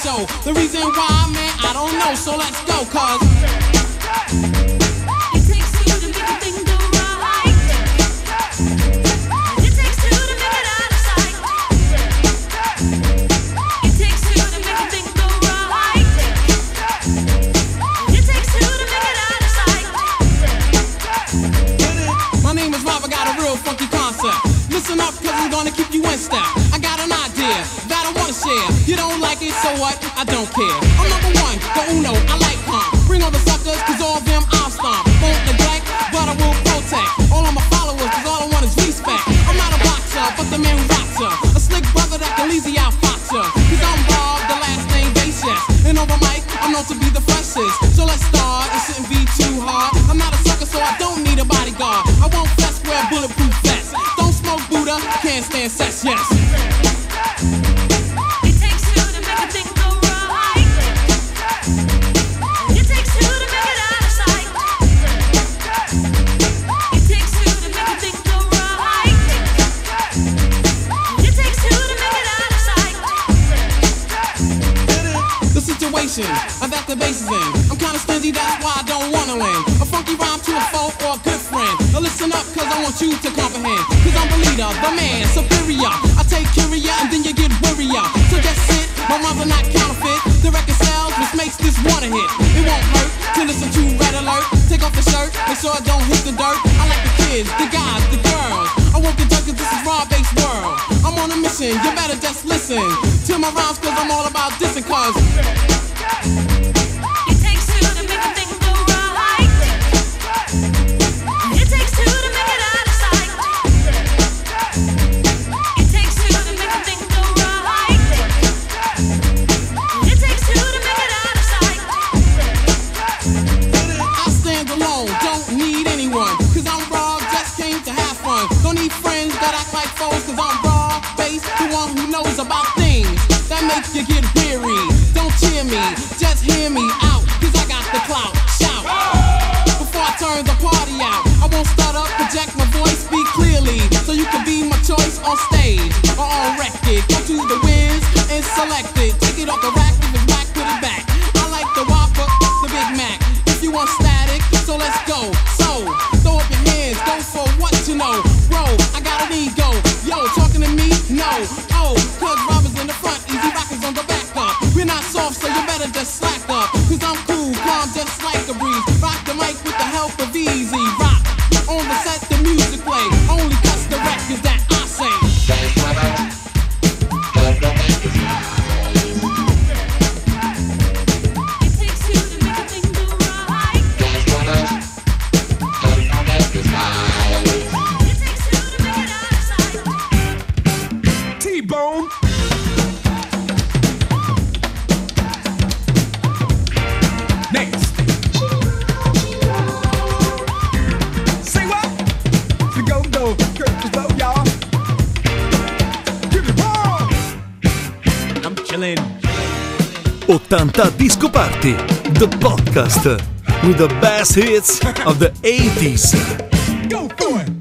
so. The reason why, man, I don't know, so let's go, cuz. what? I don't care. I'm number one, for Uno, I like pump. Bring all the suckers, cause all them I'll stomp. Won't neglect, but I will protect. All of my followers, cause all I want is respect. I'm not a boxer, but the man who rocks her. A slick brother that can easy out boxer. Cause I'm Bob, the last name Basis. And over mic, I'm known to be the freshest. So let's start, it shouldn't be too hard. I'm not a sucker, so I don't need a bodyguard. I won't fess, wear bulletproof vests. Don't smoke Buddha, can't stand sex, yes. My man. So no. Oh, cause robbers in the front and Z-Rockers on the back up. We're not soft, so you better just slack up. 80 Disco Party, the podcast with the best hits of the 80s. Go for it!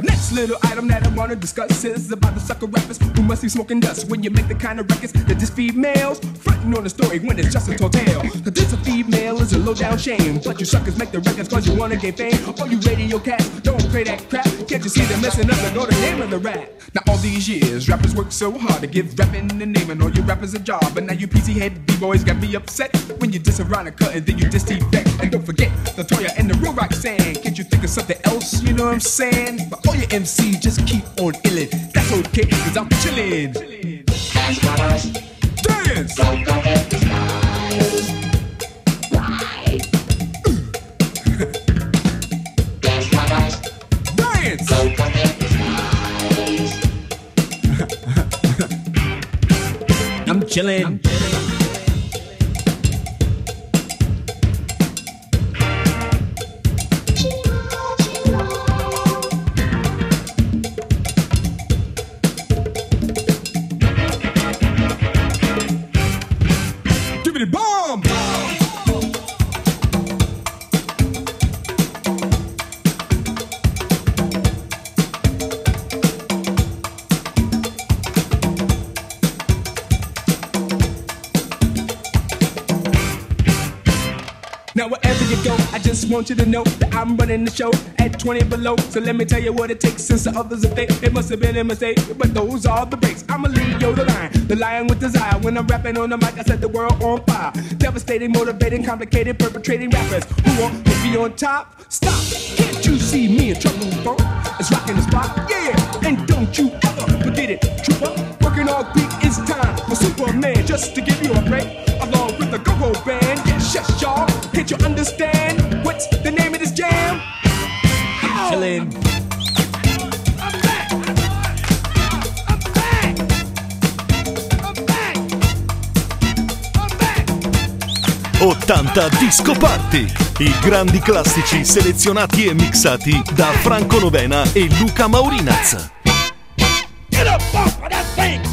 The next little item that I wanna discuss is about the sucker rappers who must be smoking dust when you make the kind of records that just feed males. Frontin' on the story when it's just a tall tale. The this a female is a low down shame. But you suckers make the records cause you wanna get fame. All you radio cats, don't play that crap. Can't you see they're messing up the name of the rap? Now all these years, rappers work so hard to give rapping the name and all you rappers a job. But now you PC head B-boys got me upset when you diss Veronica and then you diss T-Beck. And don't forget the Toya and the real rock saying, can't you think of something else? You know what I'm saying? But all your MCs just keep on illin'. That's okay, cause I'm chillin'. Dance! Dance! I'm chillin'. Give want you to know that I'm running the show at 20 below. So let me tell you what it takes since the others are fake. It must have been a mistake, but those are the breaks. I'ma a Leo the lion, the lion with desire. When I'm rapping on the mic, I set the world on fire. Devastating, motivating, complicated, perpetrating rappers who want to be on top. Stop! Can't you see me in trouble? Funk? It's rocking the spot, yeah. And don't you ever forget it, trooper. Working all week, Superman just to give you a break. Along with the Go-Go Band, yeah, shush y'all. Can't you understand? What's the name of this jam? I'm chillin'. I'm back. I'm back. I'm back. I'm back. 80 Disco Party, i grandi classici selezionati e mixati da Franco Novena e Luca Maurinaz. Get up off of that thing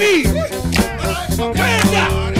me. Hands up.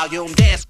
volume. Dance